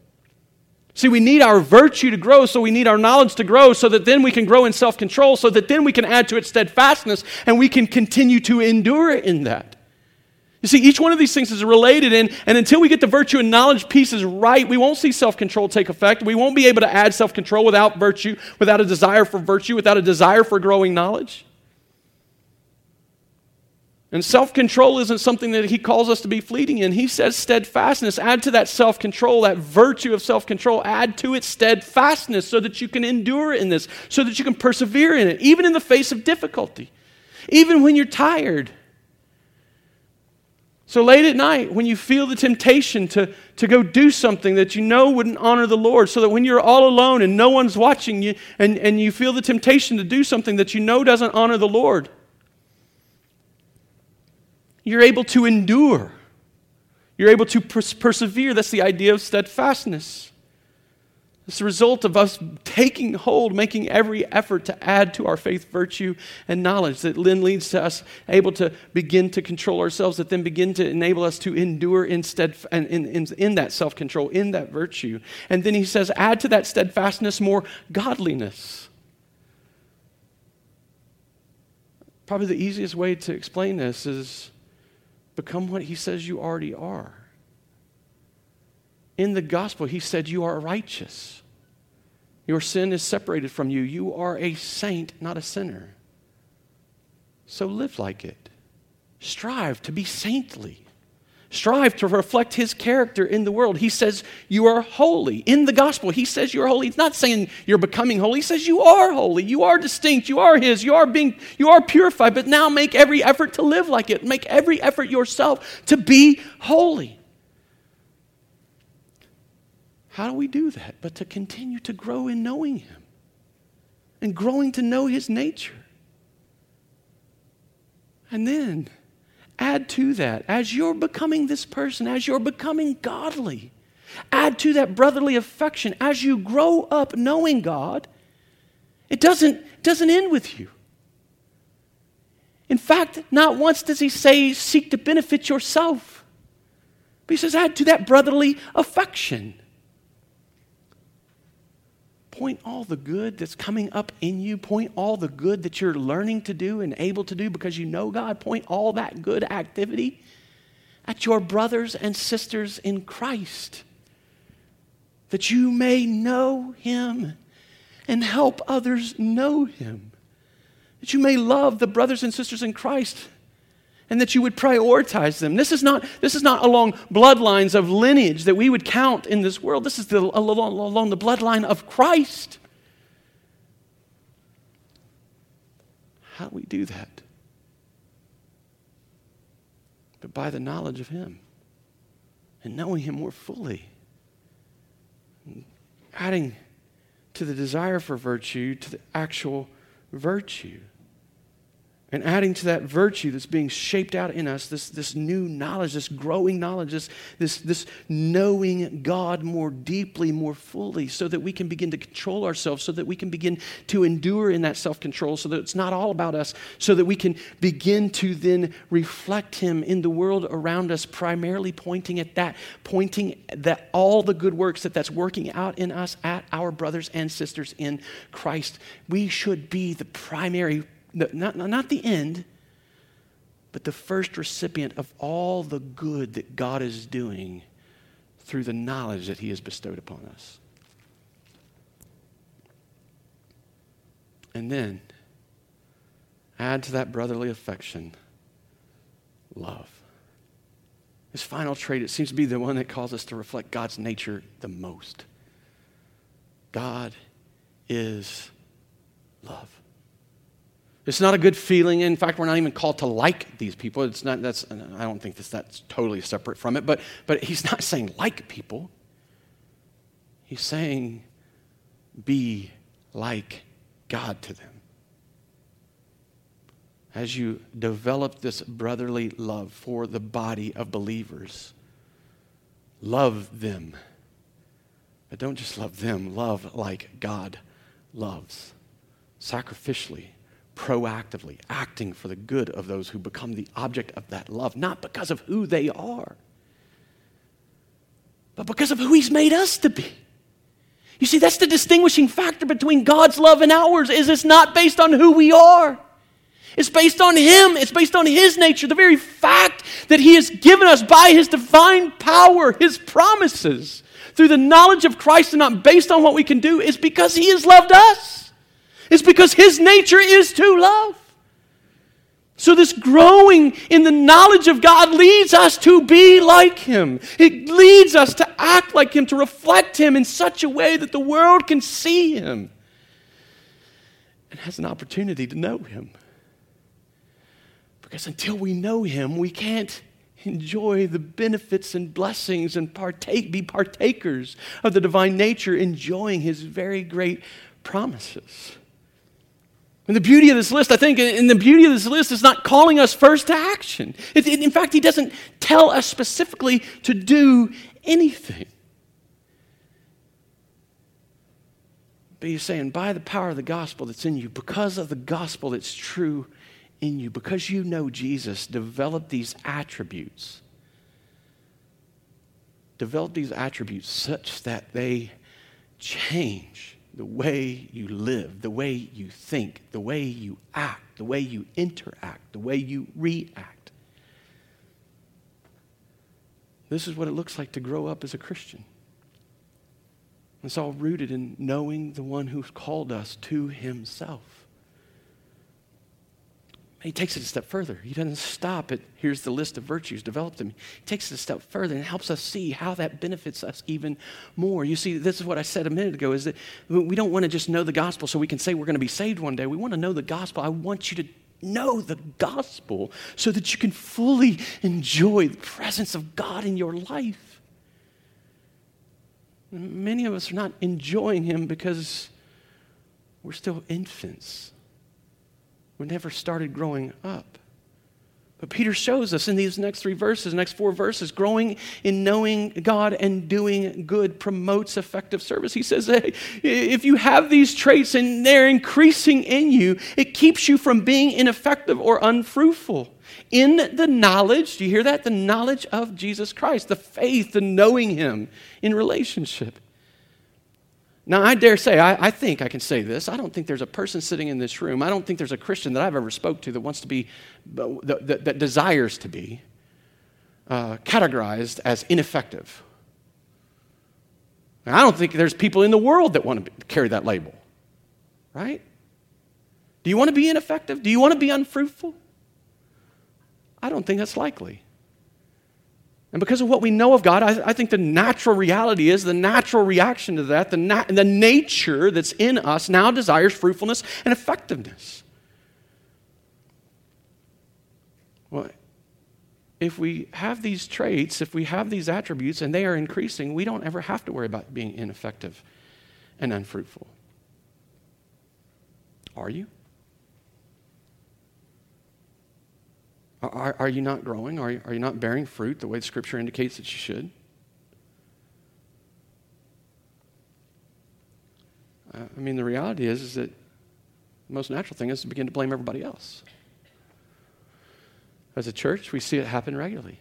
See, we need our virtue to grow, so we need our knowledge to grow, so that then we can grow in self control, so that then we can add to it steadfastness and we can continue to endure in that. You see, each one of these things is related, and, and until we get the virtue and knowledge pieces right, we won't see self control take effect. We won't be able to add self control without virtue, without a desire for virtue, without a desire for growing knowledge. And self control isn't something that he calls us to be fleeting in. He says steadfastness. Add to that self control, that virtue of self control, add to it steadfastness so that you can endure in this, so that you can persevere in it, even in the face of difficulty, even when you're tired. So late at night, when you feel the temptation to, to go do something that you know wouldn't honor the Lord, so that when you're all alone and no one's watching you, and, and you feel the temptation to do something that you know doesn't honor the Lord, you're able to endure. You're able to pers- persevere. That's the idea of steadfastness. It's the result of us taking hold, making every effort to add to our faith virtue and knowledge that then leads to us able to begin to control ourselves, that then begin to enable us to endure in, in, in, in that self control, in that virtue. And then he says, add to that steadfastness more godliness. Probably the easiest way to explain this is become what he says you already are. In the gospel, he said you are righteous. Your sin is separated from you. You are a saint, not a sinner. So live like it. Strive to be saintly. Strive to reflect his character in the world. He says you are holy. In the gospel, he says you're holy. He's not saying you're becoming holy. He says you are holy. You are distinct. You are his. You are being you are purified, but now make every effort to live like it. Make every effort yourself to be holy. How do we do that? But to continue to grow in knowing him and growing to know his nature. And then Add to that, as you're becoming this person, as you're becoming godly, add to that brotherly affection. As you grow up knowing God, it doesn't, doesn't end with you. In fact, not once does he say, seek to benefit yourself. But he says, add to that brotherly affection point all the good that's coming up in you, point all the good that you're learning to do and able to do because you know God, point all that good activity at your brothers and sisters in Christ, that you may know Him and help others know Him, that you may love the brothers and sisters in Christ and that you would prioritize them. This is not, this is not along bloodlines of lineage that we would count in this world. This is the, along, along the bloodline of Christ. How do we do that? But by the knowledge of Him and knowing Him more fully. Adding to the desire for virtue to the actual virtue and adding to that virtue that's being shaped out in us, this, this new knowledge, this growing knowledge, this, this, this knowing God more deeply, more fully, so that we can begin to control ourselves, so that we can begin to endure in that self control, so that it's not all about us, so that we can begin to then reflect Him in the world around us, primarily pointing at that, pointing that all the good works that that's working out in us at our brothers and sisters in Christ. We should be the primary not, not the end, but the first recipient of all the good that God is doing through the knowledge that He has bestowed upon us. And then add to that brotherly affection love. This final trait, it seems to be the one that calls us to reflect God's nature the most. God is love. It's not a good feeling. In fact, we're not even called to like these people. It's not, that's, I don't think that's, that's totally separate from it, but, but he's not saying like people. He's saying be like God to them. As you develop this brotherly love for the body of believers, love them. But don't just love them, love like God loves, sacrificially proactively acting for the good of those who become the object of that love, not because of who they are, but because of who He's made us to be. You see, that's the distinguishing factor between God's love and ours is it's not based on who we are. It's based on Him. It's based on His nature. The very fact that He has given us by His divine power, His promises, through the knowledge of Christ and not based on what we can do, is because He has loved us. It's because his nature is to love. So, this growing in the knowledge of God leads us to be like Him. It leads us to act like Him, to reflect Him in such a way that the world can see Him and has an opportunity to know Him. Because until we know Him, we can't enjoy the benefits and blessings and partake, be partakers of the divine nature, enjoying His very great promises. And the beauty of this list, I think, and the beauty of this list is not calling us first to action. It, it, in fact, he doesn't tell us specifically to do anything. But he's saying, by the power of the gospel that's in you, because of the gospel that's true in you, because you know Jesus, develop these attributes. Develop these attributes such that they change the way you live, the way you think, the way you act, the way you interact, the way you react. This is what it looks like to grow up as a Christian. It's all rooted in knowing the one who's called us to himself. He takes it a step further. He doesn't stop at here's the list of virtues, develop them. He takes it a step further and helps us see how that benefits us even more. You see, this is what I said a minute ago is that we don't want to just know the gospel so we can say we're going to be saved one day. We want to know the gospel. I want you to know the gospel so that you can fully enjoy the presence of God in your life. Many of us are not enjoying Him because we're still infants we never started growing up. But Peter shows us in these next three verses, next four verses, growing in knowing God and doing good promotes effective service. He says, hey, if you have these traits and they're increasing in you, it keeps you from being ineffective or unfruitful. In the knowledge, do you hear that? The knowledge of Jesus Christ, the faith, the knowing Him in relationship. Now, I dare say, I, I, think I can say this. I don't think there's a person sitting in this room, I don't think there's a Christian that I've ever spoke to that wants to be, that, that, that desires to be uh, categorized as ineffective. I don't think there's people in the world that want to be, carry that label, right? Do you want to be ineffective? Do you want to be unfruitful? I don't think that's likely. And because of what we know of God, I, I, think the natural reality is the natural reaction to that, the, na- the nature that's in us now desires fruitfulness and effectiveness. Well, if we have these traits, if we have these attributes and they are increasing, we don't ever have to worry about being ineffective and unfruitful. Are you? Are, are you not growing? Are you, are you not bearing fruit the way the Scripture indicates that you should? Uh, I mean, the reality is, is that the most natural thing is to begin to blame everybody else. As a church, we see it happen regularly.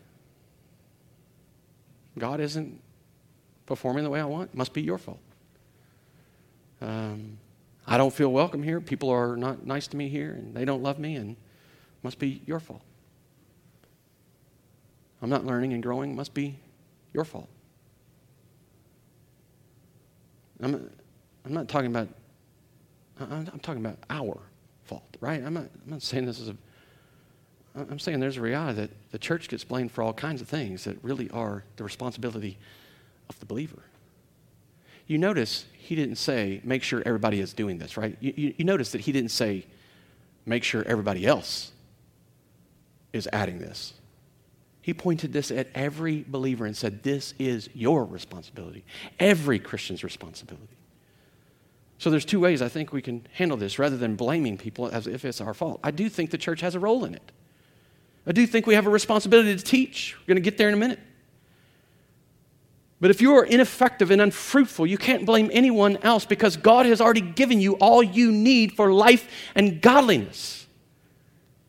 God isn't performing the way I want. It must be your fault. Um, I don't feel welcome here. People are not nice to me here, and they don't love me, and must be your fault. I'm not learning and growing, must be your fault. I'm, I'm not talking about, I'm, I'm talking about our fault, right? I'm not, I'm not saying this is a, I'm saying there's a reality that the church gets blamed for all kinds of things that really are the responsibility of the believer. You notice he didn't say, make sure everybody is doing this, right? You, you, you notice that he didn't say, make sure everybody else is adding this. He pointed this at every believer and said, This is your responsibility, every Christian's responsibility. So there's two ways I think we can handle this rather than blaming people as if it's our fault. I do think the church has a role in it. I do think we have a responsibility to teach. We're going to get there in a minute. But if you are ineffective and unfruitful, you can't blame anyone else because God has already given you all you need for life and godliness.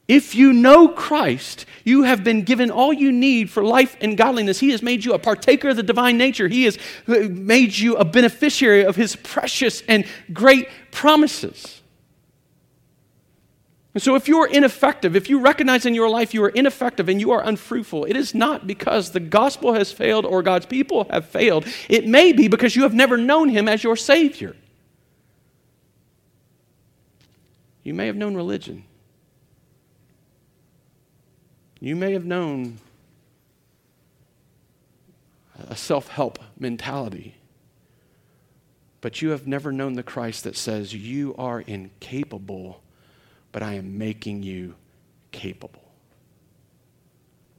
If you know Christ, you have been given all you need for life and godliness. He has made you a partaker of the divine nature. He has made you a beneficiary of His precious and great promises. And so, if you're ineffective, if you recognize in your life you are ineffective and you are unfruitful, it is not because the gospel has failed or God's people have failed. It may be because you have never known Him as your Savior. You may have known religion. You may have known a self help mentality, but you have never known the Christ that says, You are incapable, but I am making you capable.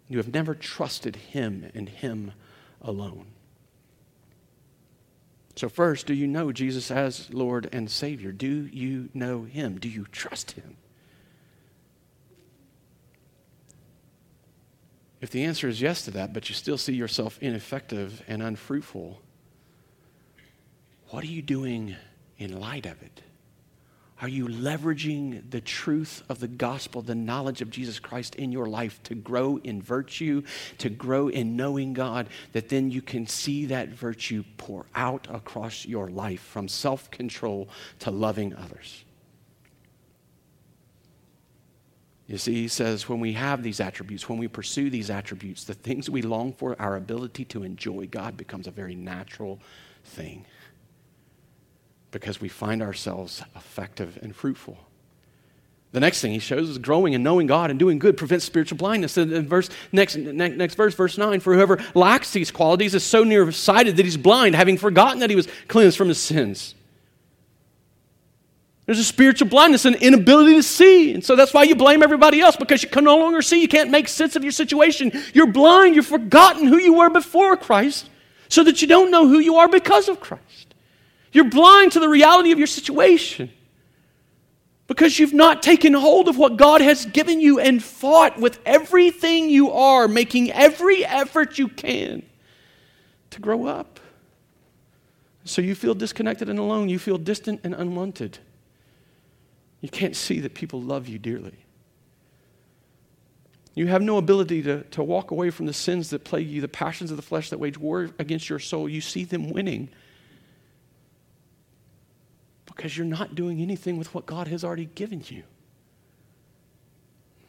You have never trusted Him and Him alone. So, first, do you know Jesus as Lord and Savior? Do you know Him? Do you trust Him? If the answer is yes to that, but you still see yourself ineffective and unfruitful, what are you doing in light of it? Are you leveraging the truth of the gospel, the knowledge of Jesus Christ in your life to grow in virtue, to grow in knowing God, that then you can see that virtue pour out across your life from self control to loving others? You see, he says, when we have these attributes, when we pursue these attributes, the things we long for, our ability to enjoy God becomes a very natural thing because we find ourselves effective and fruitful. The next thing he shows is growing and knowing God and doing good prevents spiritual blindness. And verse next, next, next verse, verse 9, for whoever lacks these qualities is so nearsighted that he's blind, having forgotten that he was cleansed from his sins. There's a spiritual blindness and inability to see. And so that's why you blame everybody else because you can no longer see. You can't make sense of your situation. You're blind. You've forgotten who you were before Christ so that you don't know who you are because of Christ. You're blind to the reality of your situation because you've not taken hold of what God has given you and fought with everything you are, making every effort you can to grow up. So you feel disconnected and alone. You feel distant and unwanted. You can't see that people love you dearly. You have no ability to, to walk away from the sins that plague you, the passions of the flesh that wage war against your soul. You see them winning because you're not doing anything with what God has already given you.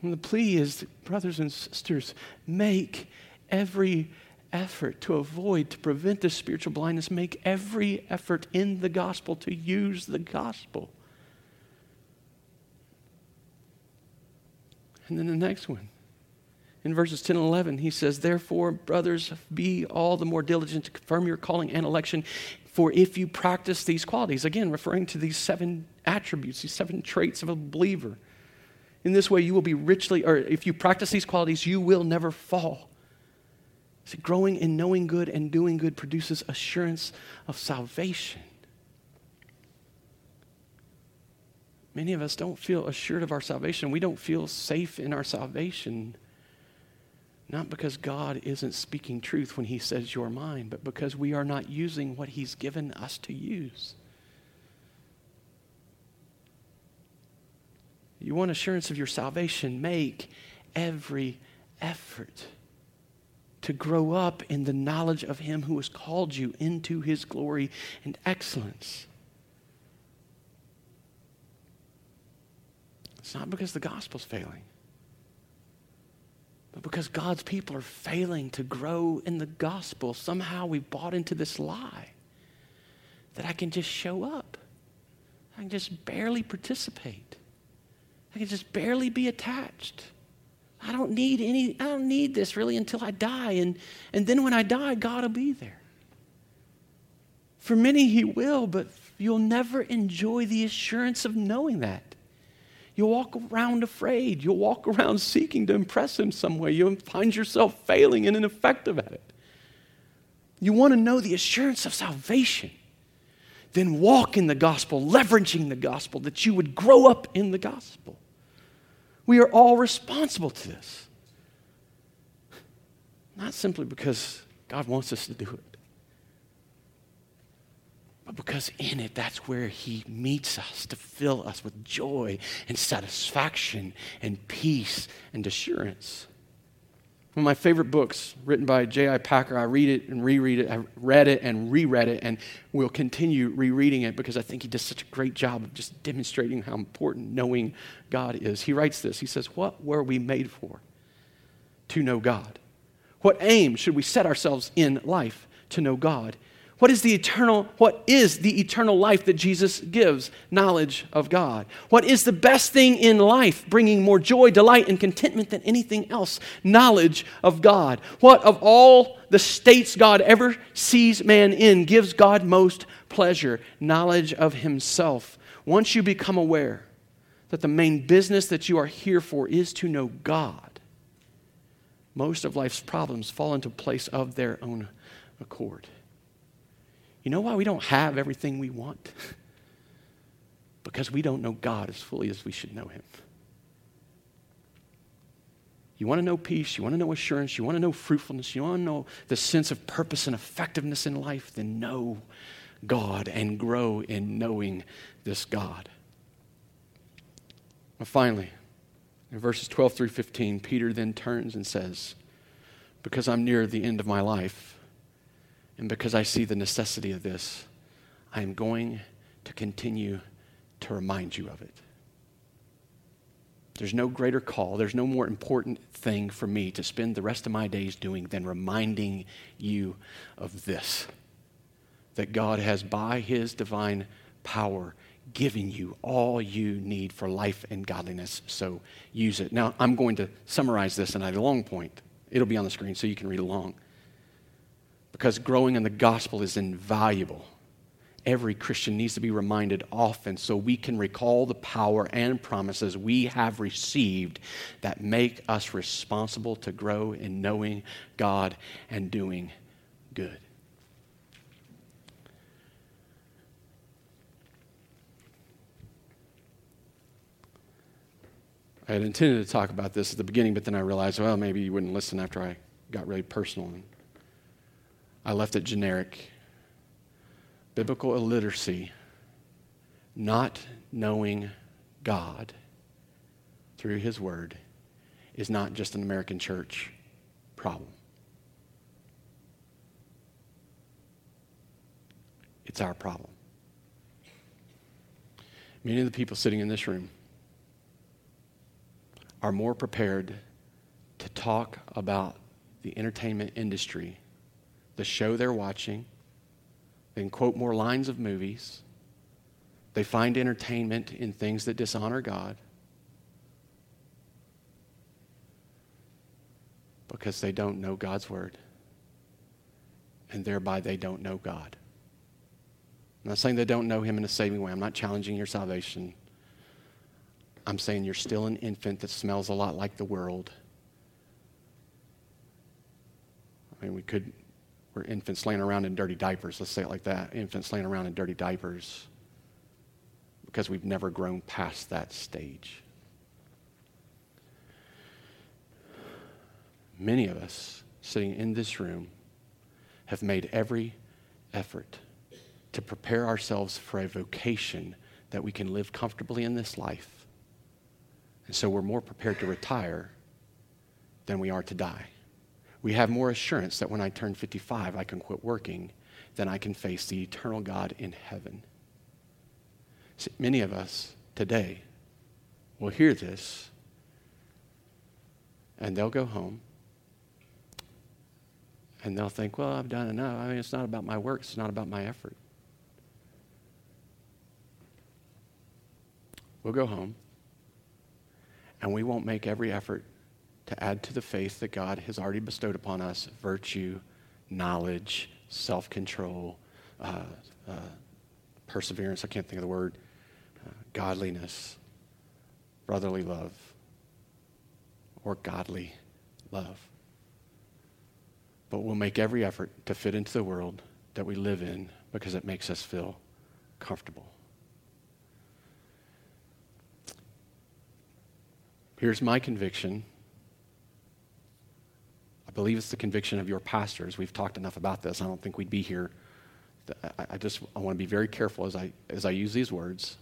And the plea is, brothers and sisters, make every effort to avoid, to prevent this spiritual blindness. Make every effort in the gospel to use the gospel. And then the next one. In verses 10 and 11, he says, Therefore, brothers, be all the more diligent to confirm your calling and election. For if you practice these qualities, again, referring to these seven attributes, these seven traits of a believer, in this way you will be richly, or if you practice these qualities, you will never fall. See, growing in knowing good and doing good produces assurance of salvation. Many of us don't feel assured of our salvation. We don't feel safe in our salvation. Not because God isn't speaking truth when He says you're mine, but because we are not using what He's given us to use. You want assurance of your salvation? Make every effort to grow up in the knowledge of Him who has called you into His glory and excellence. It's not because the gospel's failing, but because God's people are failing to grow in the gospel. Somehow we bought into this lie that I can just show up, I can just barely participate, I can just barely be attached. I don't need any, I don't need this really until I die. And, and then when I die, God will be there. For many, He will, but you'll never enjoy the assurance of knowing that. You'll walk around afraid. You'll walk around seeking to impress him some way. You'll find yourself failing and ineffective at it. You want to know the assurance of salvation. Then walk in the gospel, leveraging the gospel, that you would grow up in the gospel. We are all responsible to this. Not simply because God wants us to do it, but because in it, that's where He meets us to fill us with joy and satisfaction and peace and assurance. One of my favorite books, written by J.I. Packer, I read it and reread it. I read it and reread it, and will continue rereading it because I think he does such a great job of just demonstrating how important knowing God is. He writes this He says, What were we made for? To know God. What aim should we set ourselves in life? To know God What is the eternal what is the eternal life that Jesus gives? Knowledge of God. What is the best thing in life, bringing more joy, delight and contentment than anything else? Knowledge of God. What of all the states God ever sees man in gives God most pleasure? Knowledge of himself. Once you become aware that the main business that you are here for is to know God, most of life's problems fall into place of their own accord. You know why we don't have everything we want? [LAUGHS] because we don't know God as fully as we should know Him. You want to know peace, you want to know assurance, you want to know fruitfulness, you want to know the sense of purpose and effectiveness in life, then know God and grow in knowing this God. Well, finally, in verses 12 through 15, Peter then turns and says, Because I'm near the end of my life, and because I see the necessity of this, I am going to continue to remind you of it. There's no greater call, there's no more important thing for me to spend the rest of my days doing than reminding you of this that God has, by His divine power, given you all you need for life and godliness. So use it. Now, I'm going to summarize this in a long point. It'll be on the screen so you can read along because growing in the gospel is invaluable. Every Christian needs to be reminded often so we can recall the power and promises we have received that make us responsible to grow in knowing God and doing good. I had intended to talk about this at the beginning, but then I realized, well, maybe you wouldn't listen after I got really personal. I left it generic. Biblical illiteracy, not knowing God through His Word, is not just an American church problem. It's our problem. Many of the people sitting in this room are more prepared to talk about the entertainment industry the show they're watching. They can quote more lines of movies. They find entertainment in things that dishonor God because they don't know God's word. And thereby they don't know God. I'm not saying they don't know Him in a saving way. I'm not challenging your salvation. I'm saying you're still an infant that smells a lot like the world. I mean, we could we're infants laying around in dirty diapers. Let's say it like that infants laying around in dirty diapers because we've never grown past that stage. Many of us sitting in this room have made every effort to prepare ourselves for a vocation that we can live comfortably in this life. And so we're more prepared to retire than we are to die we have more assurance that when I turn 55, I can quit working than I can face the eternal God in heaven. See, many of us today will hear this and they'll go home and they'll think, well, I've done enough. I mean, it's not about my work, it's not about my effort. We'll go home and we won't make every effort to add to the faith that God has already bestowed upon us virtue, knowledge, self control, uh, uh, perseverance, I can't think of the word, uh, godliness, brotherly love, or godly love. But we'll make every effort to fit into the world that we live in because it makes us feel comfortable. Here's my conviction I believe it's the conviction of your pastors. We've talked enough about this. I don't think we'd be here. I, just I want to be very careful as I, as I use these words.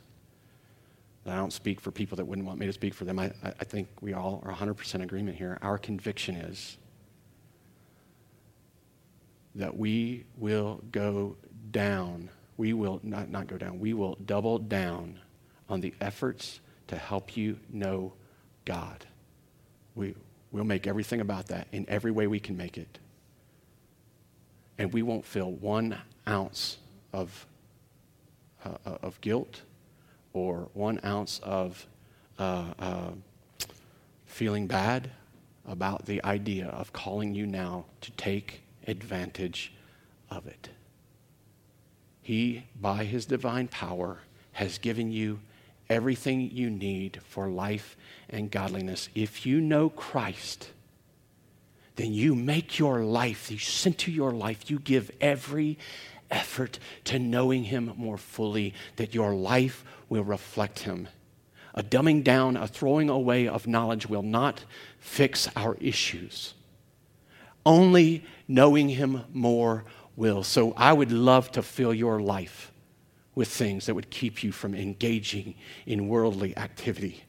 I don't speak for people that wouldn't want me to speak for them. I, I think we all are 100% agreement here. Our conviction is that we will go down. We will not, not go down. We will double down on the efforts to help you know God. We, We'll make everything about that in every way we can make it. and we won't feel one ounce of, uh, uh of guilt or one ounce of uh, uh, feeling bad about the idea of calling you now to take advantage of it. He, by his divine power, has given you everything you need for life and godliness. If you know Christ, then you make your life, you center your life, you give every effort to knowing Him more fully, that your life will reflect Him. A dumbing down, a throwing away of knowledge will not fix our issues. Only knowing Him more will. So I would love to fill your life with things that would keep you from engaging in worldly activity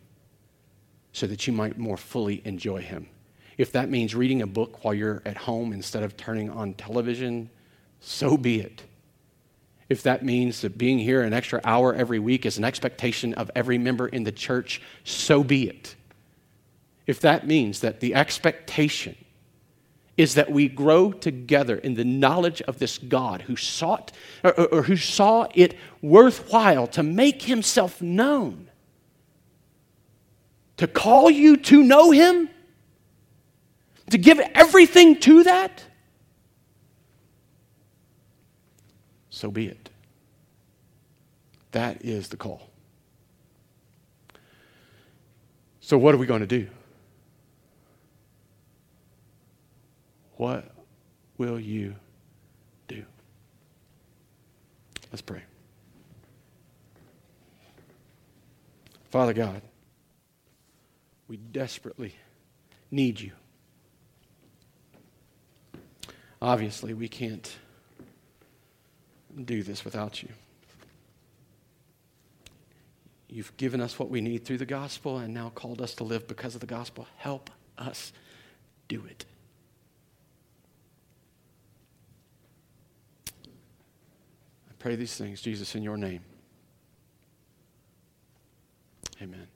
so that you might more fully enjoy Him. If that means reading a book while you're at home instead of turning on television, so be it. If that means that being here an extra hour every week is an expectation of every member in the church, so be it. If that means that the expectation is that we grow together in the knowledge of this God who sought or, or, who saw it worthwhile to make himself known. To call you to know him, to give everything to that, so be it. That is the call. So, what are we going to do? What will you do? Let's pray. Father God, we desperately need you. Obviously, we can't do this without you. You've given us what we need through the gospel and now called us to live because of the gospel. Help us do it. Pray these things, Jesus, in your name. Amen.